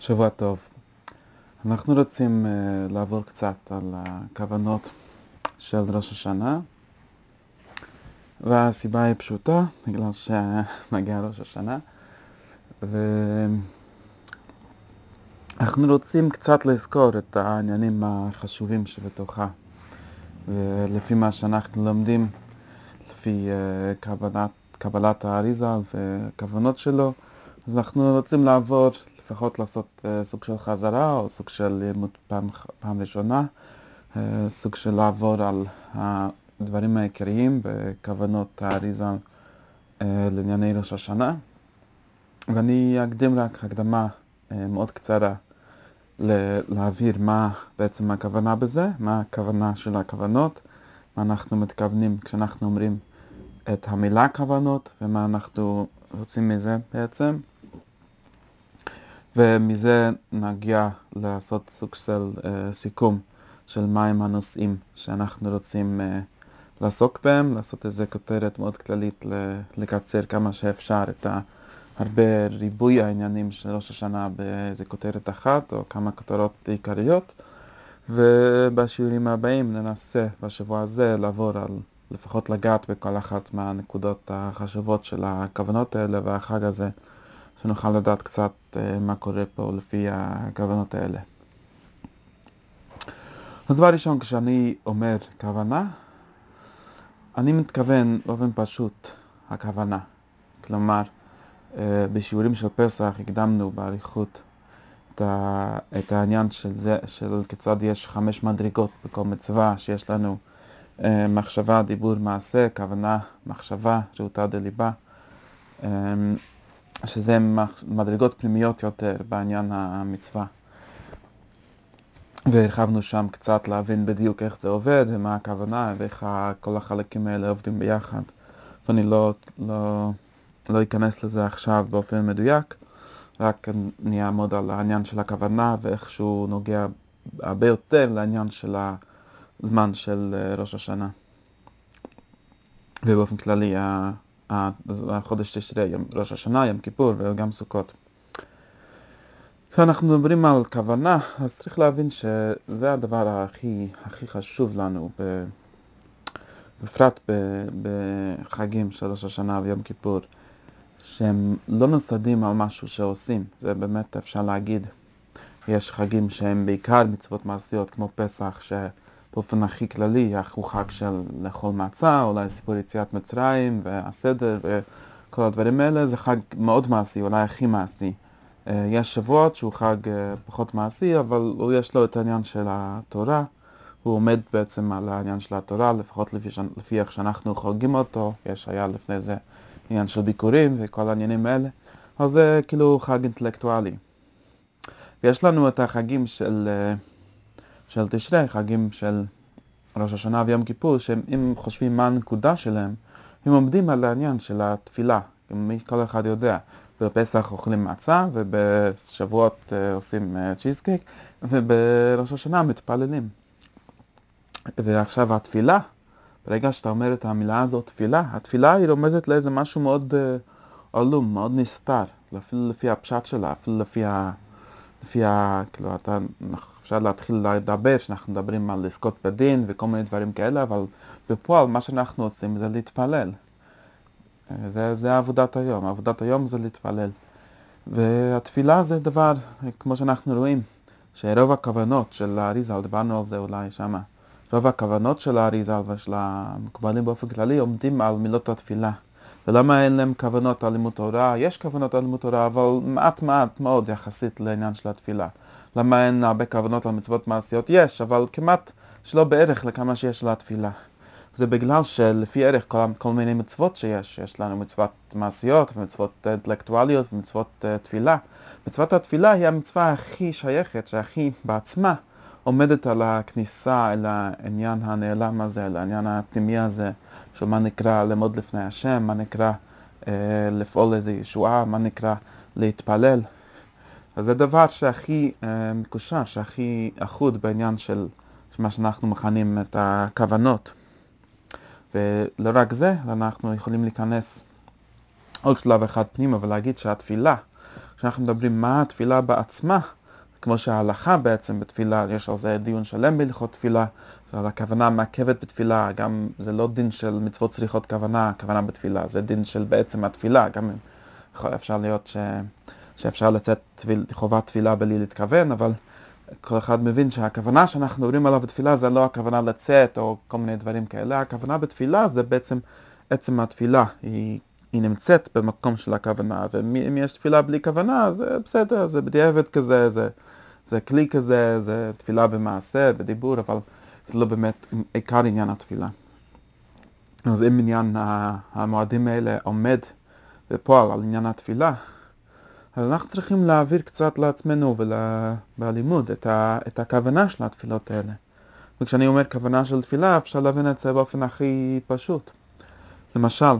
שבוע טוב. אנחנו רוצים uh, לעבור קצת על הכוונות של ראש השנה, והסיבה היא פשוטה, בגלל שמגיע ראש השנה, ואנחנו רוצים קצת לזכור את העניינים החשובים שבתוכה, ולפי מה שאנחנו לומדים, לפי uh, קבלת, קבלת האריזה וכוונות שלו, אז אנחנו רוצים לעבור לפחות לעשות uh, סוג של חזרה או סוג של לימוד פעם, פעם ראשונה, uh, סוג של לעבור על הדברים העיקריים בכוונות האריזה uh, לענייני ראש השנה. ואני אקדים רק הקדמה מאוד קצרה להבהיר מה בעצם הכוונה בזה, מה הכוונה של הכוונות, מה אנחנו מתכוונים כשאנחנו אומרים את המילה כוונות ומה אנחנו רוצים מזה בעצם. ומזה נגיע לעשות סוג של uh, סיכום של מהם הנושאים שאנחנו רוצים uh, לעסוק בהם, לעשות איזה כותרת מאוד כללית, לקצר כמה שאפשר את הרבה ריבוי העניינים של ראש השנה באיזה כותרת אחת או כמה כותרות עיקריות. ובשיעורים הבאים ננסה בשבוע הזה לעבור על, לפחות לגעת בכל אחת מהנקודות החשובות של הכוונות האלה והחג הזה. שנוכל לדעת קצת uh, מה קורה פה לפי הכוונות האלה. אז דבר ראשון, כשאני אומר כוונה, אני מתכוון באופן פשוט הכוונה. כלומר, uh, בשיעורים של פסח הקדמנו באריכות את, העניין של זה, של כיצד יש חמש מדרגות בכל מצווה, שיש לנו uh, מחשבה, דיבור, מעשה, כוונה, מחשבה, ראותה דליבה. Um, שזה מדרגות פנימיות יותר בעניין המצווה. והרחבנו שם קצת להבין בדיוק איך זה עובד ומה הכוונה ואיך כל החלקים האלה עובדים ביחד. ואני לא, לא, לא אכנס לזה עכשיו באופן מדויק, רק אני אעמוד על העניין של הכוונה ואיך שהוא נוגע הרבה יותר לעניין של הזמן של אה, ראש השנה. ובאופן כללי החודש תשרי, ראש השנה, יום כיפור וגם סוכות. כשאנחנו מדברים על כוונה, אז צריך להבין שזה הדבר הכי, הכי חשוב לנו, בפרט בחגים של ראש השנה ויום כיפור, שהם לא נוסדים על משהו שעושים, זה באמת אפשר להגיד. יש חגים שהם בעיקר מצוות מעשיות כמו פסח, ש... באופן הכי כללי, הוא חג של לאכול מצה, אולי סיפור יציאת מצרים והסדר וכל הדברים האלה, זה חג מאוד מעשי, אולי הכי מעשי. אה, יש שבועות שהוא חג אה, פחות מעשי, אבל הוא יש לו את העניין של התורה, הוא עומד בעצם על העניין של התורה, לפחות לפי, לפי איך שאנחנו חוגגים אותו, יש, היה לפני זה עניין של ביקורים וכל העניינים האלה, אז זה כאילו חג אינטלקטואלי. ויש לנו את החגים של... Uh, של תשרי, חגים של ראש השנה ויום כיפור, שאם חושבים מה הנקודה שלהם, הם עומדים על העניין של התפילה, מי כל אחד יודע. בפסח אוכלים מצה, ובשבועות uh, עושים צ'יזקייק, uh, ובראש השנה מתפללים. ועכשיו התפילה, ברגע שאתה אומר את המילה הזאת תפילה, התפילה היא רומזת לאיזה משהו מאוד uh, עלום, מאוד נסתר, אפילו לפי הפשט שלה, אפילו לפי ה... לפי ה... כאילו, אתה... אפשר להתחיל לדבר, שאנחנו מדברים על לזכות בדין וכל מיני דברים כאלה, אבל בפועל מה שאנחנו עושים זה להתפלל. זה, זה עבודת היום, עבודת היום זה להתפלל. והתפילה זה דבר, כמו שאנחנו רואים, שרוב הכוונות של האריזה, דיברנו על זה אולי שמה, רוב הכוונות של האריזה ושל המקובלים באופן כללי עומדים על מילות התפילה. ולמה אין להם כוונות על לימוד תורה? יש כוונות על לימוד תורה, אבל מעט מעט מאוד יחסית לעניין של התפילה. למה אין הרבה כוונות על מצוות מעשיות? יש, אבל כמעט שלא בערך לכמה שיש לתפילה. זה בגלל שלפי ערך כל, כל מיני מצוות שיש, יש לנו מצוות מעשיות ומצוות אינטלקטואליות ומצוות uh, תפילה. מצוות התפילה היא המצווה הכי שייכת, שהכי בעצמה עומדת על הכניסה אל העניין הנעלם הזה, אל העניין הפנימי הזה, של מה נקרא לעמוד לפני השם, מה נקרא uh, לפעול איזו ישועה, מה נקרא להתפלל. אז זה דבר שהכי uh, מקושר, שהכי אחוד בעניין של מה שאנחנו מכנים את הכוונות. ולא רק זה, אנחנו יכולים להיכנס עוד שלב אחד פנימה ולהגיד שהתפילה, כשאנחנו מדברים מה התפילה בעצמה, כמו שההלכה בעצם בתפילה, יש על זה דיון שלם בהלכות תפילה, על הכוונה מעכבת בתפילה, גם זה לא דין של מצוות צריכות כוונה, כוונה בתפילה, זה דין של בעצם התפילה, גם אפשר להיות ש... שאפשר לצאת תפיל... חובת תפילה בלי להתכוון, אבל כל אחד מבין שהכוונה שאנחנו מדברים עליו בתפילה זה לא הכוונה לצאת או כל מיני דברים כאלה, הכוונה בתפילה זה בעצם עצם התפילה, היא, היא נמצאת במקום של הכוונה, ואם יש תפילה בלי כוונה זה בסדר, זה בדיעבד כזה, זה, זה כלי כזה, זה תפילה במעשה, בדיבור, אבל זה לא באמת עיקר עניין התפילה. אז אם עניין המועדים האלה עומד בפועל על עניין התפילה, אז אנחנו צריכים להעביר קצת לעצמנו ובלימוד את, ה, את הכוונה של התפילות האלה. וכשאני אומר כוונה של תפילה, אפשר להבין את זה באופן הכי פשוט. למשל,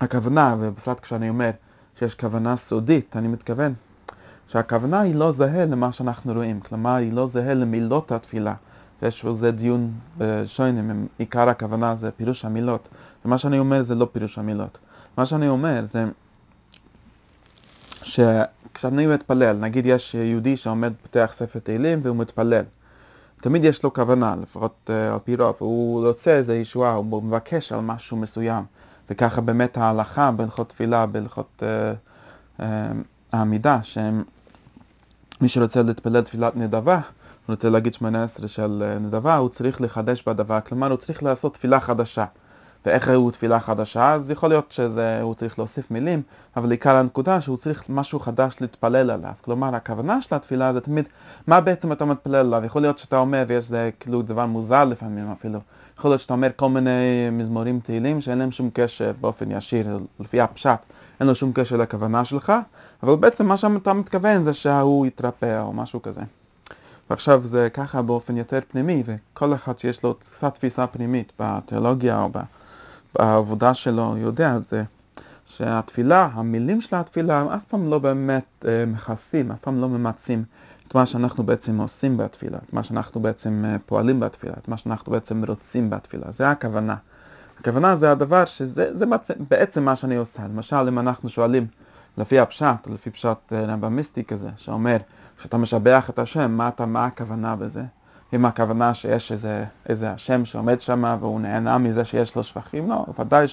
הכוונה, ובפרט כשאני אומר שיש כוונה סודית, אני מתכוון שהכוונה היא לא זהה למה שאנחנו רואים, כלומר היא לא זהה למילות התפילה. ויש על זה דיון בשוינים, אם עיקר הכוונה זה פירוש המילות. ומה שאני אומר זה לא פירוש המילות. מה שאני אומר זה שכשאני מתפלל, נגיד יש יהודי שעומד פותח ספר תהילים והוא מתפלל. תמיד יש לו כוונה, לפחות uh, על פי רוב, הוא רוצה איזו ישועה, הוא מבקש על משהו מסוים. וככה באמת ההלכה בהלכות תפילה, בהלכות uh, uh, העמידה, שמי שרוצה להתפלל תפילת נדבה, הוא רוצה להגיד שמונה עשרה של נדבה, הוא צריך לחדש בדבר, כלומר הוא צריך לעשות תפילה חדשה. ואיך ראו תפילה חדשה, אז יכול להיות שהוא צריך להוסיף מילים, אבל עיקר הנקודה שהוא צריך משהו חדש להתפלל עליו. כלומר, הכוונה של התפילה זה תמיד, מה בעצם אתה מתפלל עליו? יכול להיות שאתה אומר, ויש זה כאילו דבר מוזר לפעמים אפילו, יכול להיות שאתה אומר כל מיני מזמורים תהילים שאין להם שום קשר באופן ישיר, לפי הפשט, אין לו שום קשר לכוונה שלך, אבל בעצם מה שאתה מתכוון זה שההוא יתרפא או משהו כזה. ועכשיו זה ככה באופן יותר פנימי, וכל אחד שיש לו קצת תפיסה פנימית בתיאולוגיה או. בעבודה שלו יודע את זה, שהתפילה, המילים של התפילה אף פעם לא באמת אה, מכסים, אף פעם לא ממצים את מה שאנחנו בעצם עושים בתפילה, את מה שאנחנו בעצם אה, פועלים בתפילה, את מה שאנחנו בעצם רוצים בתפילה, זה הכוונה. הכוונה זה הדבר שזה זה בעצם מה שאני עושה. למשל, אם אנחנו שואלים לפי הפשט, לפי פשט אה, רמב"מיסטי כזה, שאומר, כשאתה משבח את השם, מה, אתה, מה הכוונה בזה? אם הכוונה שיש איזה, איזה השם שעומד שם והוא נהנה מזה שיש לו שבחים, לא, ודאי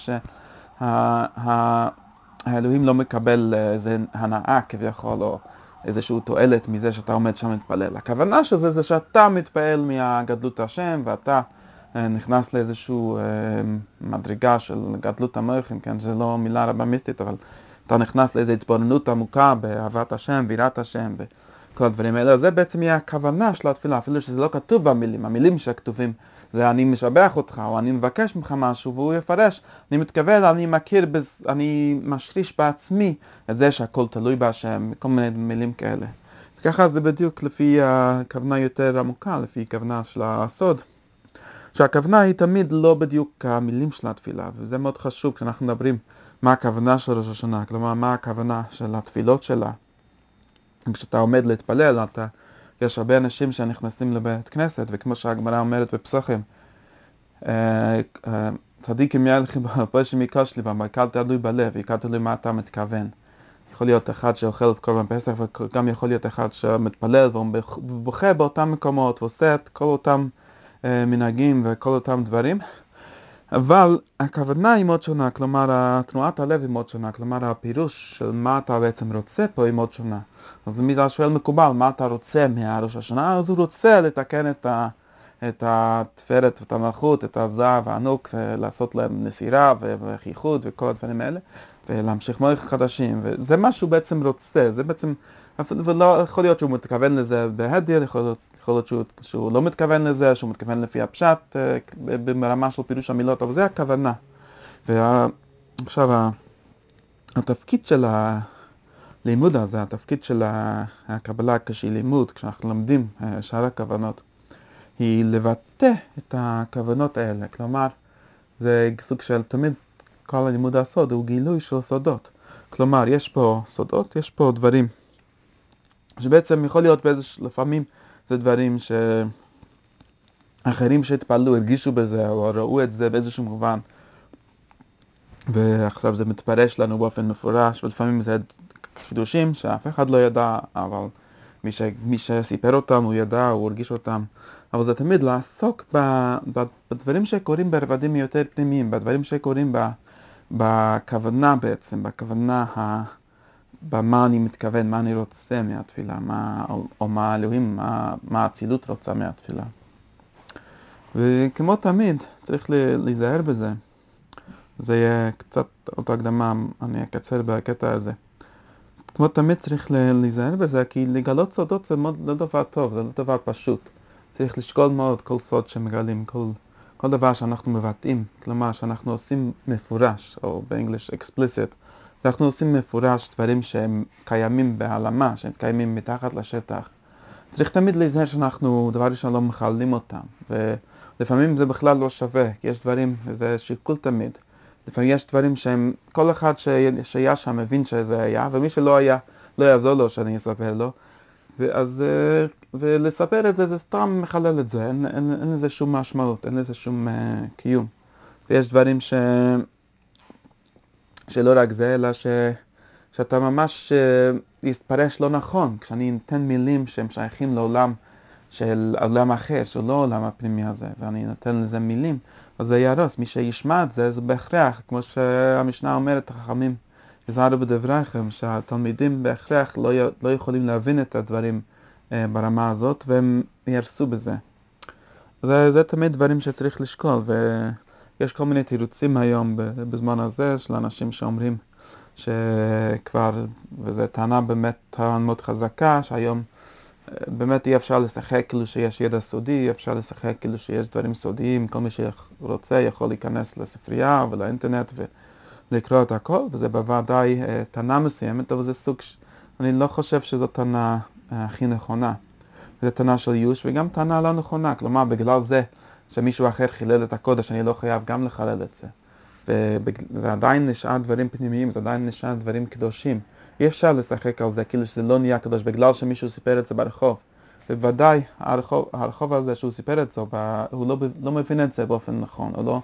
שהאלוהים לא מקבל איזה הנאה כביכול, או איזושהי תועלת מזה שאתה עומד שם ומתפלל. הכוונה של זה זה שאתה מתפעל מהגדלות השם ואתה אה, נכנס לאיזושהי אה, מדרגה של גדלות המויכין, כן, זה לא מילה רבמיסטית, אבל אתה נכנס לאיזו התבוננות עמוקה באהבת השם, בירת השם. כל הדברים האלה, זה בעצם יהיה הכוונה של התפילה, אפילו שזה לא כתוב במילים, המילים שכתובים זה אני משבח אותך, או אני מבקש ממך משהו, והוא יפרש, אני מתכוון, אני מכיר, בז, אני משריש בעצמי את זה שהכל תלוי בהשם, כל מיני מילים כאלה. וככה זה בדיוק לפי הכוונה יותר עמוקה, לפי הכוונה של הסוד. שהכוונה היא תמיד לא בדיוק המילים של התפילה, וזה מאוד חשוב כשאנחנו מדברים מה הכוונה של ראש השנה, כלומר מה הכוונה של התפילות שלה. כשאתה עומד להתפלל, אתה, יש הרבה אנשים שנכנסים לבית כנסת, וכמו שהגמרא אומרת בפסחים, אה, אה, צדיקים ילכים בפשע מקושלי, והמרכל תלוי בלב, עיקר תלוי מה אתה מתכוון. יכול להיות אחד שאוכל את קורבן פסח, וגם יכול להיות אחד שמתפלל והוא בוכה באותם מקומות, ועושה את כל אותם אה, מנהגים וכל אותם דברים. אבל הכוונה היא מאוד שונה, כלומר תנועת הלב היא מאוד שונה, כלומר הפירוש של מה אתה בעצם רוצה פה היא מאוד שונה. אז תמיד השואל מקובל, מה אתה רוצה מהראש השנה? אז הוא רוצה לתקן את, ה, את התפארת ואת המלכות, את הזהב והענוק, ולעשות להם נסירה וחיחוד וכל הדברים האלה, ולהמשיך מלך חדשים, וזה מה שהוא בעצם רוצה, זה בעצם, ולא יכול להיות שהוא מתכוון לזה בהדיר, יכול להיות יכול להיות שהוא, שהוא לא מתכוון לזה, שהוא מתכוון לפי הפשט אה, ברמה של פירוש המילות, אבל זה הכוונה. ועכשיו התפקיד של הלימוד הזה, התפקיד של הקבלה כשהיא לימוד, כשאנחנו לומדים אה, שאר הכוונות, היא לבטא את הכוונות האלה. כלומר, זה סוג של תמיד כל הלימוד הסוד הוא גילוי של סודות. כלומר, יש פה סודות, יש פה דברים שבעצם יכול להיות באיזה, לפעמים זה דברים שאחרים שהתפללו הרגישו בזה או ראו את זה באיזשהו מובן ועכשיו זה מתפרש לנו באופן מפורש ולפעמים זה חידושים שאף אחד לא ידע, אבל מי, ש, מי שסיפר אותם הוא ידע, הוא הרגיש אותם. אבל זה תמיד לעסוק ב, ב, בדברים שקורים ברבדים יותר פנימיים, בדברים שקורים ב, בכוונה בעצם, בכוונה, ה, במה אני מתכוון, מה אני רוצה מהתפילה, מה, או, או מה אלוהים, מה, מה האצילות רוצה מהתפילה. וכמו תמיד, צריך להיזהר בזה. זה יהיה קצת אותה הקדמה, אני אקצר בקטע הזה. כמו תמיד צריך להיזהר בזה, כי לגלות סודות זה מאוד לא דבר טוב, זה לא דבר פשוט. צריך לשקול מאוד כל סוד שמגלים, כל, כל דבר שאנחנו מבטאים, כלומר שאנחנו עושים מפורש, או באנגליש explicit, אנחנו עושים מפורש דברים שהם קיימים בהעלמה, שהם קיימים מתחת לשטח. צריך תמיד להיזהר שאנחנו, דבר ראשון, לא מחללים אותם, ולפעמים זה בכלל לא שווה, כי יש דברים, זה שיקול תמיד. לפעמים יש דברים שהם, כל אחד שהיה שם מבין שזה היה, ומי שלא היה, לא יעזור לו שאני אספר לו. ואז, אה, ולספר את זה, זה סתם מחלל את זה, אין, אין, אין לזה שום משמעות, אין לזה שום uh, קיום. ויש דברים ש... שלא רק זה, אלא ש... שאתה ממש uh, יתפרש לא נכון, כשאני נותן מילים שהם שייכים לעולם של עולם אחר, שהוא לא העולם הפנימי הזה, ואני נותן לזה מילים, אז זה יהרוס. מי שישמע את זה, זה בהכרח, כמו שהמשנה אומרת, החכמים, יזהרו בדבריכם, שהתלמידים בהכרח לא, לא יכולים להבין את הדברים אה, ברמה הזאת, והם יהרסו בזה. זה, זה תמיד דברים שצריך לשקול, ויש כל מיני תירוצים היום בזמן הזה של אנשים שאומרים שכבר, וזו טענה באמת טענה מאוד חזקה, שהיום באמת אי אפשר לשחק כאילו שיש ידע סודי, אי אפשר לשחק כאילו שיש דברים סודיים, כל מי שרוצה יכול להיכנס לספרייה ולאינטרנט ולקרוא את הכל, וזה בוודאי אה, טענה מסוימת, אבל זה סוג, ש... אני לא חושב שזו טענה אה, הכי נכונה. זו טענה של ייאוש וגם טענה לא נכונה, כלומר בגלל זה שמישהו אחר חילל את הקודש, אני לא חייב גם לחלל את זה. וזה עדיין נשאר דברים פנימיים, זה עדיין נשאר דברים קדושים. אי אפשר לשחק על זה כאילו שזה לא נהיה קדוש בגלל שמישהו סיפר את זה ברחוב. ובוודאי הרחוב, הרחוב הזה שהוא סיפר את זה, הוא לא, לא מבין את זה באופן נכון, או לא,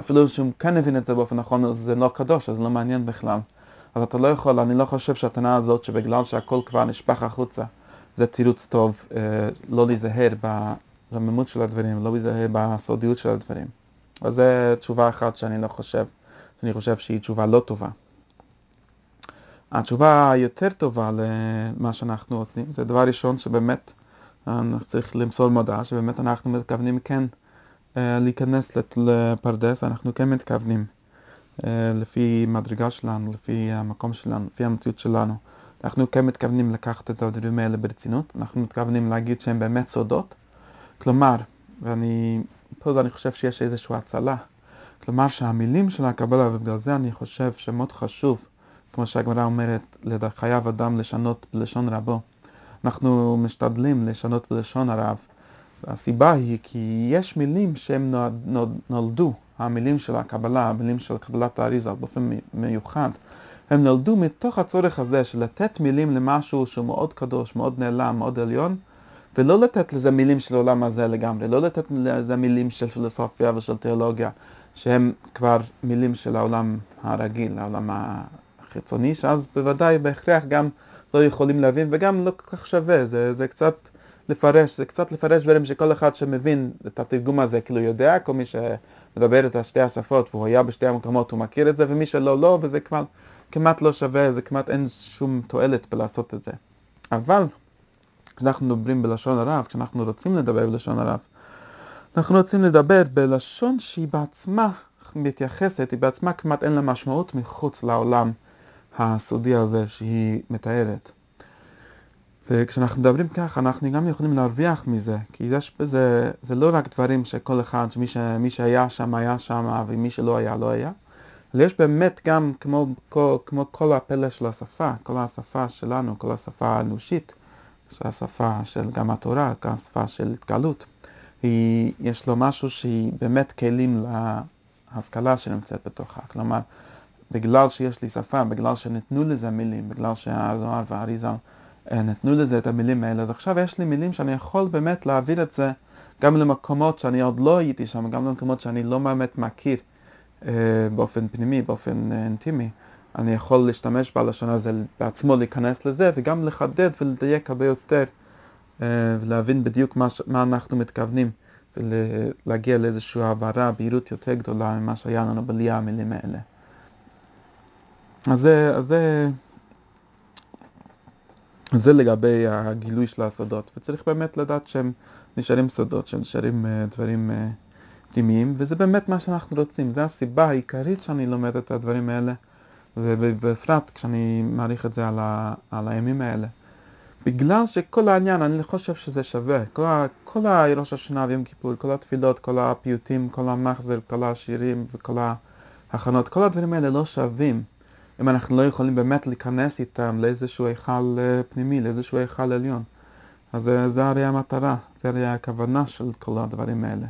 אפילו שהוא כן מבין את זה באופן נכון, אז זה לא קדוש, אז זה לא מעניין בכלל. אז אתה לא יכול, אני לא חושב שהטענה הזאת שבגלל שהכל כבר נשפך החוצה, זה תירוץ טוב אה, לא להיזהר ברממות של הדברים, לא להיזהר בסודיות של הדברים. אז זו תשובה אחת שאני לא חושב, שאני חושב שהיא תשובה לא טובה. התשובה היותר טובה למה שאנחנו עושים, זה דבר ראשון שבאמת אנחנו צריך למסור מודעה, שבאמת אנחנו מתכוונים כן אה, להיכנס לפרדס, אנחנו כן מתכוונים אה, לפי מדרגה שלנו, לפי המקום שלנו, לפי המציאות שלנו. אנחנו כן מתכוונים לקחת את הדברים האלה ברצינות, אנחנו מתכוונים להגיד שהם באמת סודות. כלומר, ואני, פה אני חושב שיש איזושהי הצלה. כלומר שהמילים של הקבלה, ובגלל זה אני חושב שמאוד חשוב כמו שהגמרא אומרת, חייב אדם לשנות בלשון רבו. אנחנו משתדלים לשנות בלשון הרב. הסיבה היא כי יש מילים שהם נולדו, המילים של הקבלה, המילים של קבלת האריזה באופן מיוחד, הם נולדו מתוך הצורך הזה של לתת מילים למשהו שהוא מאוד קדוש, מאוד נעלם, מאוד עליון, ולא לתת לזה מילים של העולם הזה לגמרי, לא לתת לזה מילים של פילוסופיה ושל תיאולוגיה, שהם כבר מילים של העולם הרגיל, העולם חיצוני, שאז בוודאי בהכרח גם לא יכולים להבין וגם לא כל כך שווה, זה, זה קצת לפרש, זה קצת לפרש דברים שכל אחד שמבין את התרגום הזה כאילו יודע, כל מי שמדבר את שתי השפות והוא היה בשתי המקומות הוא מכיר את זה ומי שלא לא וזה כבר כמעט לא שווה, זה כמעט אין שום תועלת בלעשות את זה. אבל כשאנחנו מדברים בלשון הרב, כשאנחנו רוצים לדבר בלשון הרב, אנחנו רוצים לדבר בלשון שהיא בעצמה מתייחסת, היא בעצמה כמעט אין לה משמעות מחוץ לעולם הסודי הזה שהיא מתארת. וכשאנחנו מדברים כך, אנחנו גם יכולים להרוויח מזה, כי יש בזה, זה לא רק דברים שכל אחד, שמי ש, שהיה שם היה שם, ומי שלא היה לא היה, אבל יש באמת גם, כמו, כמו, כמו כל הפלא של השפה, כל השפה שלנו, כל השפה האנושית, שהשפה של גם התורה, גם השפה של התגלות, היא, יש לו משהו שהיא באמת כלים להשכלה שנמצאת בתוכה. כלומר, בגלל שיש לי שפה, בגלל שנתנו לזה מילים, בגלל שהזוהר והאריזה אה, נתנו לזה את המילים האלה, אז עכשיו יש לי מילים שאני יכול באמת להעביר את זה גם למקומות שאני עוד לא הייתי שם, גם למקומות שאני לא באמת מכיר אה, באופן פנימי, באופן אה, אינטימי. אני יכול להשתמש בלשון הזה בעצמו להיכנס לזה, וגם לחדד ולדייק הרבה יותר, אה, ולהבין בדיוק מה, מה אנחנו מתכוונים, ולהגיע לאיזושהי הבהרה, בהירות יותר גדולה ממה שהיה לנו בלי המילים האלה. אז זה, אז זה, זה לגבי הגילוי של הסודות, וצריך באמת לדעת שהם נשארים סודות, שהם נשארים אה, דברים אה, פנימיים, וזה באמת מה שאנחנו רוצים, זו הסיבה העיקרית שאני לומד את הדברים האלה. ובפרט כשאני מעריך את זה על, ה, על הימים האלה. בגלל שכל העניין, אני חושב שזה שווה. כל, ה, כל הראש השנה ויום כיפור, כל התפילות, כל הפיוטים, כל המחזר, כל השירים וכל ההכנות, כל הדברים האלה לא שווים אם אנחנו לא יכולים באמת להיכנס איתם לאיזשהו היכל אה, פנימי, לאיזשהו היכל עליון. אז זה, זה הרי המטרה, זה הרי הכוונה של כל הדברים האלה.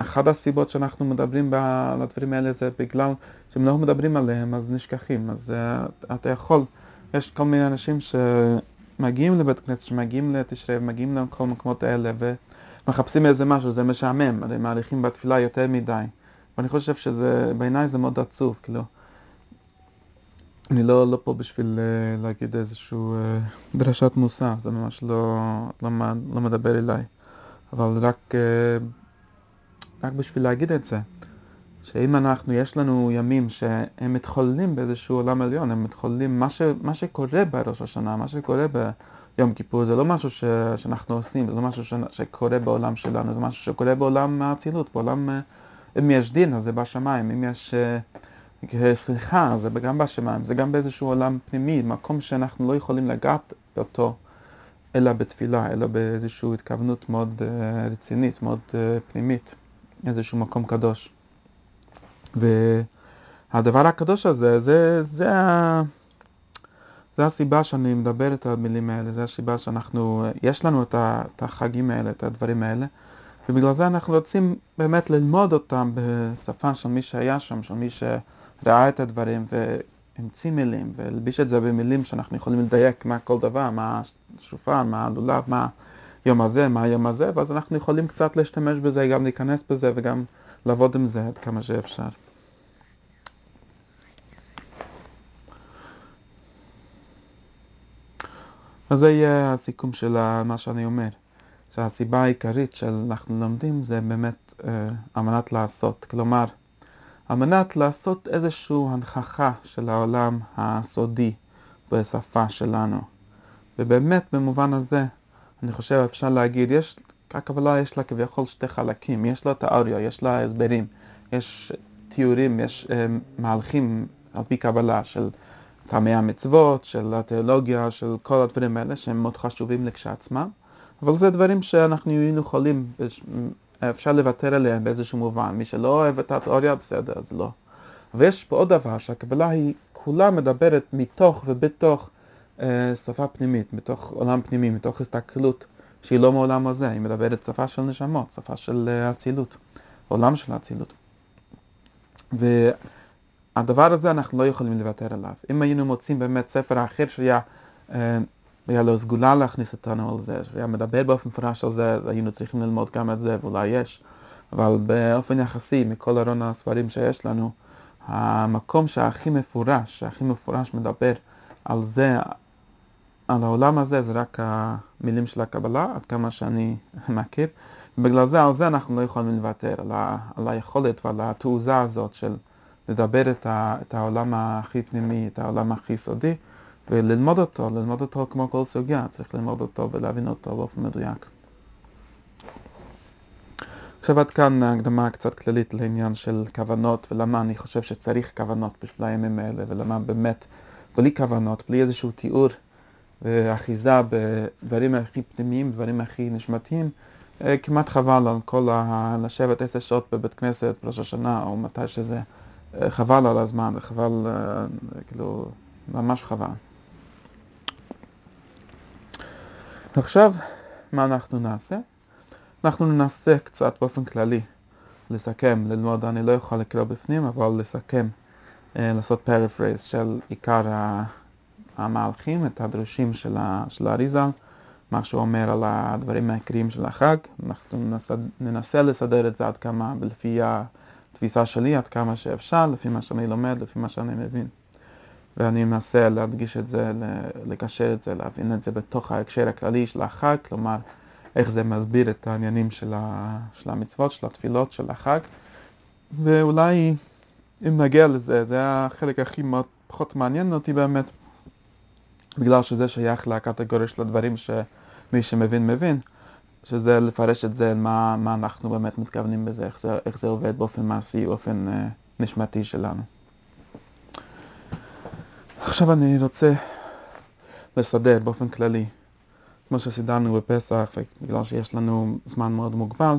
ואחת הסיבות שאנחנו מדברים על הדברים האלה זה בגלל שאם לא מדברים עליהם אז נשכחים, אז uh, אתה יכול, יש כל מיני אנשים שמגיעים לבית כנסת, שמגיעים לתשרי, ומגיעים לכל המקומות האלה ומחפשים איזה משהו, זה משעמם, הרי מעריכים בתפילה יותר מדי. ואני חושב שזה, בעיניי זה מאוד עצוב, כאילו. אני לא, לא פה בשביל uh, להגיד איזשהו uh, דרשת מוסר, זה ממש לא, לא, לא מדבר אליי. אבל רק, uh, רק בשביל להגיד את זה. שאם אנחנו, יש לנו ימים שהם מתחוללים באיזשהו עולם עליון, הם מתחוללים, מה, ש, מה שקורה בראש השנה, מה שקורה ביום כיפור, זה לא משהו ש, שאנחנו עושים, זה לא משהו ש, שקורה בעולם שלנו, זה משהו שקורה בעולם האצילות, בעולם, אה, אם יש דין, אז זה בשמיים, אם יש אה, סליחה, אז זה גם בשמיים, זה גם באיזשהו עולם פנימי, מקום שאנחנו לא יכולים לגעת אותו. אלא בתפילה, אלא באיזושהי התכוונות מאוד uh, רצינית, מאוד uh, פנימית, איזשהו מקום קדוש. והדבר הקדוש הזה, זה, זה, זה הסיבה שאני מדבר את המילים האלה, זה הסיבה שאנחנו, יש לנו את, ה, את החגים האלה, את הדברים האלה, ובגלל זה אנחנו רוצים באמת ללמוד אותם בשפה של מי שהיה שם, של מי שראה את הדברים והמציא מילים, והלביש את זה במילים שאנחנו יכולים לדייק מה כל דבר, מה השופר, מה הלולב, מה היום הזה, מה היום הזה, ואז אנחנו יכולים קצת להשתמש בזה, גם להיכנס בזה וגם לעבוד עם זה עד כמה שאפשר. אז זה יהיה הסיכום של מה שאני אומר. שהסיבה העיקרית שאנחנו לומדים זה באמת אה, על מנת לעשות. כלומר, על מנת לעשות איזושהי הנכחה של העולם הסודי בשפה שלנו. ובאמת במובן הזה, אני חושב אפשר להגיד, יש הקבלה יש לה כביכול שתי חלקים, יש לה תיאוריה, יש לה הסברים, יש תיאורים, יש uh, מהלכים על פי קבלה של טעמי המצוות, של התיאולוגיה, של כל הדברים האלה שהם מאוד חשובים לכשעצמם, אבל זה דברים שאנחנו היינו יכולים, אפשר לוותר עליהם באיזשהו מובן, מי שלא אוהב את התיאוריה בסדר, אז לא. ויש פה עוד דבר, שהקבלה היא כולה מדברת מתוך ובתוך שפה פנימית, מתוך עולם פנימי, מתוך הסתכלות. שהיא לא מעולם הזה, היא מדברת שפה של נשמות, שפה של אה, אצילות, עולם של אצילות. והדבר הזה אנחנו לא יכולים לוותר עליו. אם היינו מוצאים באמת ספר אחר שהיה אה, היה לו סגולה להכניס אותנו על זה, שהיה מדבר באופן מפורש על זה, היינו צריכים ללמוד גם את זה, ואולי יש, אבל באופן יחסי, מכל ארון הספרים שיש לנו, המקום שהכי מפורש, שהכי מפורש מדבר על זה, על העולם הזה זה רק המילים של הקבלה, עד כמה שאני מכיר. ובגלל זה, על זה אנחנו לא יכולים לוותר, על, ה, על היכולת ועל התעוזה הזאת של לדבר את, ה, את העולם הכי פנימי, את העולם הכי סודי, וללמוד אותו, ללמוד אותו כמו כל סוגיה, צריך ללמוד אותו ולהבין אותו באופן מדויק. עכשיו עד כאן הקדמה קצת כללית לעניין של כוונות ולמה אני חושב שצריך כוונות בשביל הימים האלה ולמה באמת בלי כוונות, בלי איזשהו תיאור ואחיזה בדברים הכי פנימיים, דברים הכי נשמתיים, אה, כמעט חבל על כל ה... לשבת עשר שעות בבית כנסת בראש השנה או מתי שזה, אה, חבל על הזמן, חבל, אה, כאילו, ממש חבל. עכשיו, מה אנחנו נעשה? אנחנו ננסה קצת באופן כללי לסכם, ללמוד, אני לא יכול לקרוא בפנים, אבל לסכם, לעשות פרפרייז של עיקר ה... המהלכים, את הדרושים של, ה, של האריזל, מה שהוא אומר על הדברים העיקריים של החג. אנחנו ננסה, ננסה לסדר את זה עד כמה לפי התפיסה שלי עד כמה שאפשר, לפי מה שאני לומד, לפי מה שאני מבין. ואני מנסה להדגיש את זה, לקשר את זה, להבין את זה בתוך ההקשר הכללי של החג, כלומר, איך זה מסביר את העניינים של, ה, של המצוות, של התפילות, של החג. ואולי אם נגיע לזה, זה החלק הכי מאוד, פחות מעניין אותי באמת, בגלל שזה שייך לקטגוריה של הדברים שמי שמבין מבין, שזה לפרש את זה, מה, מה אנחנו באמת מתכוונים בזה, איך זה, איך זה עובד באופן מעשי, באופן uh, נשמתי שלנו. עכשיו אני רוצה לסדר באופן כללי, כמו שסידרנו בפסח, בגלל שיש לנו זמן מאוד מוגבל,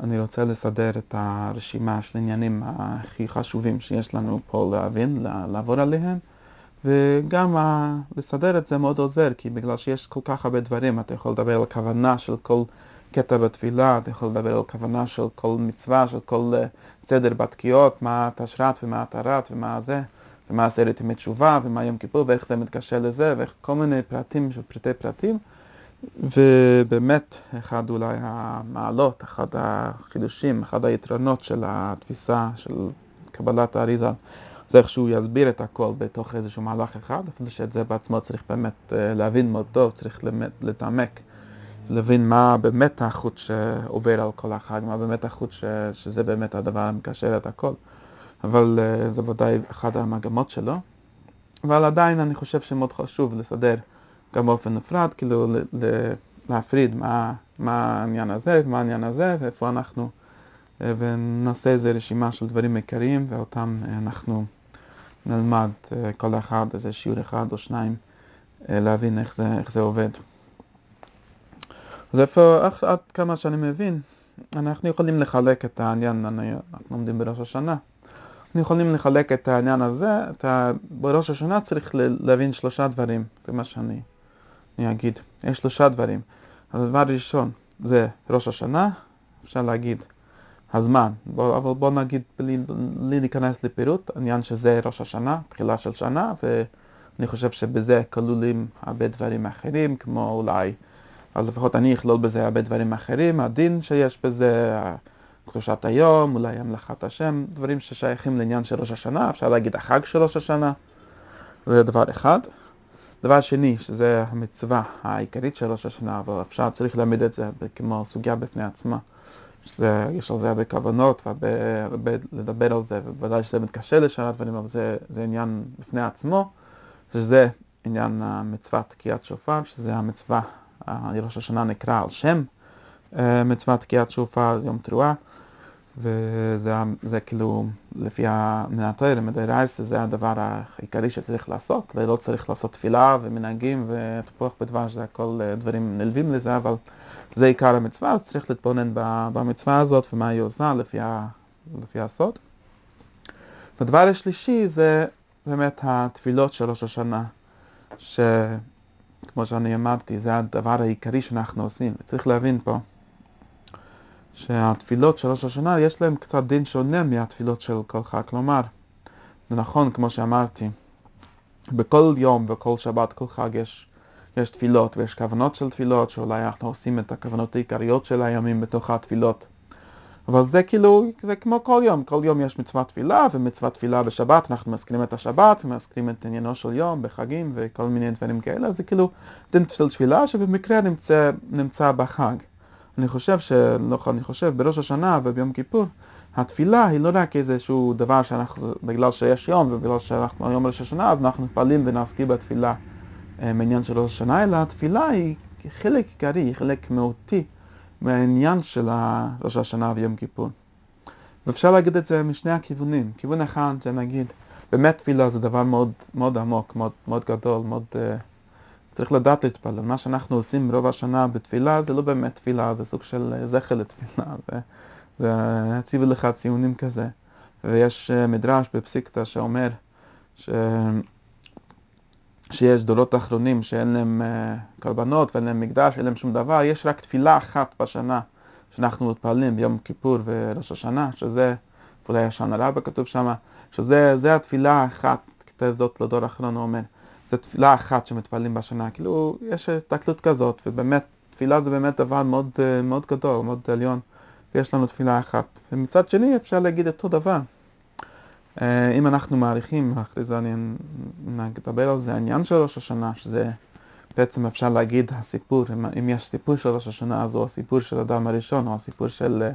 אני רוצה לסדר את הרשימה של העניינים הכי חשובים שיש לנו פה להבין, לעבור עליהם, וגם לסדר את זה מאוד עוזר, כי בגלל שיש כל כך הרבה דברים, אתה יכול לדבר על הכוונה של כל קטע בתפילה, אתה יכול לדבר על כוונה של כל מצווה, של כל סדר בתקיעות, מה התשרת ומה התרת ומה זה. ומה עשרת ימי תשובה, ומה יום כיפור, ואיך זה מתקשר לזה, ואיך כל מיני פרטים של פרטי פרטים. ובאמת, אחד אולי המעלות, אחד החידושים, אחד היתרונות של התפיסה של קבלת האריזה, זה איך שהוא יסביר את הכל בתוך איזשהו מהלך אחד, אפילו שאת זה בעצמו צריך באמת אה, להבין מאוד טוב, צריך להתעמק, להבין מה באמת החוט שעובר על כל החג, מה באמת החוט ש... שזה באמת הדבר המקשר את הכל. אבל uh, זה ודאי אחת המגמות שלו. אבל עדיין אני חושב שמאוד חשוב לסדר גם באופן נפרד, כאילו להפריד מה, מה העניין הזה ומה העניין הזה ואיפה אנחנו, uh, ונעשה איזה רשימה של דברים עיקריים ואותם אנחנו נלמד uh, כל אחד איזה שיעור אחד או שניים uh, להבין איך זה, איך זה עובד. אז איפה, עד כמה שאני מבין, אנחנו יכולים לחלק את העניין, אנחנו לומדים בראש השנה. אנחנו יכולים לחלק את העניין הזה, אתה בראש השנה צריך להבין שלושה דברים, זה מה שאני אני אגיד. יש שלושה דברים. הדבר הראשון זה ראש השנה, אפשר להגיד הזמן, בוא, אבל בוא נגיד בלי, בלי להיכנס לפירוט, העניין שזה ראש השנה, תחילה של שנה, ואני חושב שבזה כלולים הרבה דברים אחרים, כמו אולי, אז לפחות אני אכלול בזה הרבה דברים אחרים, הדין שיש בזה, קדושת היום, אולי המלאכת השם, דברים ששייכים לעניין של ראש השנה, אפשר להגיד החג של ראש השנה, זה דבר אחד. דבר שני, שזה המצווה העיקרית של ראש השנה, אבל אפשר, צריך להעמיד את זה כמו סוגיה בפני עצמה. שזה, יש על זה הרבה כוונות והרבה לדבר על זה, ובוודאי שזה מתקשר לשאר הדברים, אבל זה, זה עניין בפני עצמו, שזה עניין המצוות תקיעת שופר, שזה המצווה, ראש השנה נקרא על שם אה, מצוות תקיעת שופר, יום תרועה. וזה זה כאילו, לפי המנתויר, מדי רייס, זה הדבר העיקרי שצריך לעשות. לא צריך לעשות תפילה ומנהגים ותפוח בדבש, זה הכל אה, דברים נלווים לזה, אבל זה עיקר המצווה, אז צריך להתבונן במצווה הזאת ומה היא עושה לפי, ה, לפי הסוד. והדבר השלישי זה באמת התפילות של ראש השנה, שכמו שאני אמרתי, זה הדבר העיקרי שאנחנו עושים, וצריך להבין פה. שהתפילות של ראש השנה יש להם קצת דין שונה מהתפילות של כל חג. כלומר, זה נכון, כמו שאמרתי, בכל יום וכל שבת, כל חג יש, יש תפילות ויש כוונות של תפילות, שאולי אנחנו עושים את הכוונות העיקריות של הימים בתוך התפילות. אבל זה כאילו, זה כמו כל יום, כל יום יש מצוות תפילה ומצוות תפילה בשבת, אנחנו מזכירים את השבת ומזכירים את עניינו של יום בחגים וכל מיני דברים כאלה, זה כאילו דין של תפילה שבמקרה נמצא, נמצא בחג. אני חושב, ש... לא, אני חושב, בראש השנה וביום כיפור, התפילה היא לא רק איזשהו דבר שאנחנו, בגלל שיש יום ובגלל שאנחנו היום ראש השנה, אז אנחנו מתפללים ונעסקים בתפילה אה, מעניין של ראש השנה, אלא התפילה היא חלק עיקרי, היא חלק מהותי מהעניין של ראש השנה ויום כיפור. ואפשר להגיד את זה משני הכיוונים. כיוון אחד, שנגיד, באמת תפילה זה דבר מאוד, מאוד עמוק, מאוד, מאוד גדול, מאוד... Uh, צריך לדעת להתפלל. מה שאנחנו עושים רוב השנה בתפילה זה לא באמת תפילה, זה סוג של זכר לתפילה. זה הציבו לך ציונים כזה. ויש אה, מדרש בפסיקתא שאומר ש... שיש דורות אחרונים שאין להם uh, קרבנות ואין להם מקדש, אין להם שום דבר, יש רק תפילה אחת בשנה שאנחנו מתפללים ביום כיפור וראש השנה, שזה, אולי השנה רבה כתוב שם, שזה התפילה האחת, כתב זאת לדור האחרון, הוא אומר. זה תפילה אחת שמתפללים בשנה, כאילו יש הסתכלות כזאת, ובאמת, תפילה זה באמת דבר מאוד, אה, מאוד גדול, מאוד עליון, ויש לנו תפילה אחת. ומצד שני אפשר להגיד אותו דבר. אה, אם אנחנו מעריכים, אחרי זה אני נדבר על זה, העניין של ראש השנה, שזה בעצם אפשר להגיד הסיפור, אם, אם יש סיפור של ראש השנה, אז הוא הסיפור של האדם הראשון, או הסיפור של uh,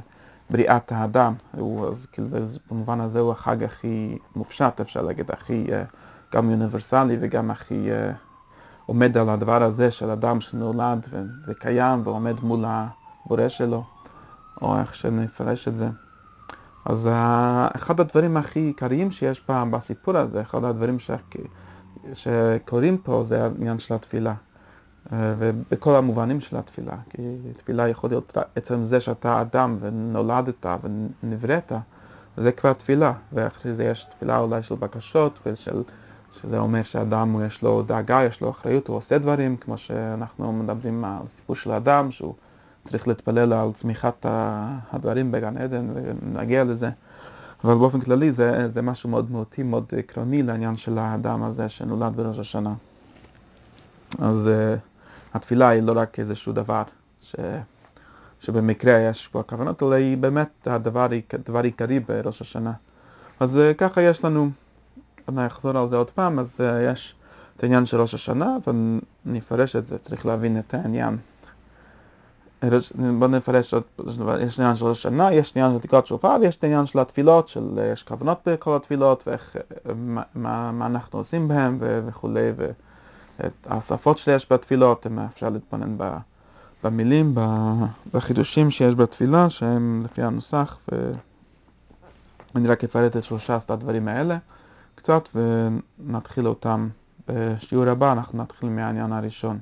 בריאת האדם. הוא, אז כאילו במובן הזה הוא החג הכי מופשט, אפשר להגיד, הכי uh, גם אוניברסלי וגם הכי uh, עומד על הדבר הזה של אדם שנולד ו- וקיים ועומד מול הבורא שלו, או איך שנפרש את זה. אז אחד הדברים הכי עיקריים שיש בסיפור הזה, אחד הדברים ש... שקורים פה זה העניין של התפילה. אה, ובכל המובנים של התפילה, כי תפילה יכול להיות עצם זה שאתה אדם ונולדת ונבראת, וזה כבר תפילה, ואחרי זה יש תפילה אולי של בקשות, ושל, שזה אומר שאדם יש לו דאגה, יש לו אחריות, הוא עושה דברים, כמו שאנחנו מדברים על הסיפור של האדם, שהוא צריך להתפלל על צמיחת הדברים בגן עדן ונגיע לזה. אבל באופן כללי זה, זה משהו מאוד מהותי, מאוד עקרוני לעניין של האדם הזה שנולד בראש השנה. אז uh, התפילה היא לא רק איזשהו דבר ש, שבמקרה יש פה הכוונות, אלא היא באמת הדבר, הדבר עיקרי בראש השנה. אז uh, ככה יש לנו, אני אחזור על זה עוד פעם, אז uh, יש את העניין של ראש השנה, ואני אפרש את זה, צריך להבין את העניין. בוא נפרש עוד, יש עניין של ראש השנה, יש עניין של תקרת שופר ויש עניין של התפילות, של יש כוונות בכל התפילות ואיך, מה, מה אנחנו עושים בהם וכולי, ואת השפות שיש בתפילות, אם אפשר להתבונן במילים, בחידושים שיש בתפילה, שהם לפי הנוסח, ואני רק אפרט את שלושה הדברים האלה קצת, ונתחיל אותם בשיעור הבא, אנחנו נתחיל מהעניין הראשון.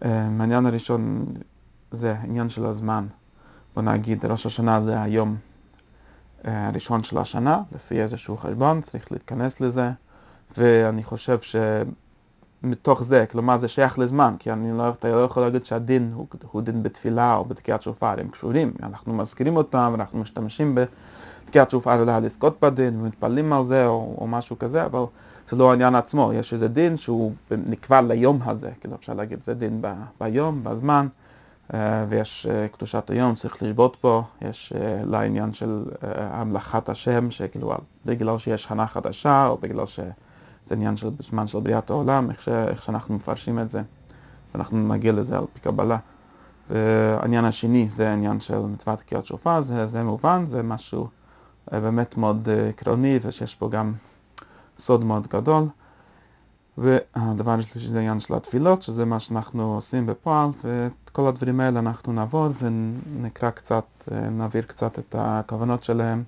העניין הראשון זה עניין של הזמן. בוא נגיד, ראש השנה זה היום אה, הראשון של השנה, לפי איזשהו חשבון, צריך להתכנס לזה, ואני חושב שמתוך זה, כלומר זה שייך לזמן, כי אני לא, אתה לא יכול להגיד שהדין הוא, הוא דין בתפילה או בתקיעת שופר, הם קשורים, אנחנו מזכירים אותם ואנחנו משתמשים בתקיעת שופר אולי לזכות בדין ומתפללים על זה או, או משהו כזה, אבל זה לא העניין עצמו, יש איזה דין שהוא נקבע ליום הזה, כאילו אפשר להגיד, זה דין ב, ביום, בזמן. אה, ויש אה, קדושת היום, צריך לשבות פה, יש אה, לעניין של המלאכת השם, שכאילו בגלל שיש שנה חדשה, או בגלל שזה עניין של זמן של בריאת העולם, איך, ש, איך שאנחנו מפרשים את זה, ואנחנו נגיע לזה על פי קבלה. והעניין השני זה העניין של מצוות תקיעת שופר, זה, זה מובן, זה משהו באמת מאוד עקרוני, ושיש פה גם סוד מאוד גדול. והדבר השלישי זה העניין של התפילות, שזה מה שאנחנו עושים בפועל, ואת כל הדברים האלה אנחנו נעבור ונקרא קצת, נעביר קצת את הכוונות שלהם,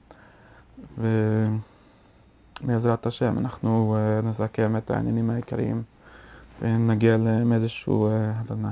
ובעזרת השם אנחנו נסכם את העניינים העיקריים ונגיע לאיזושהי הבנה.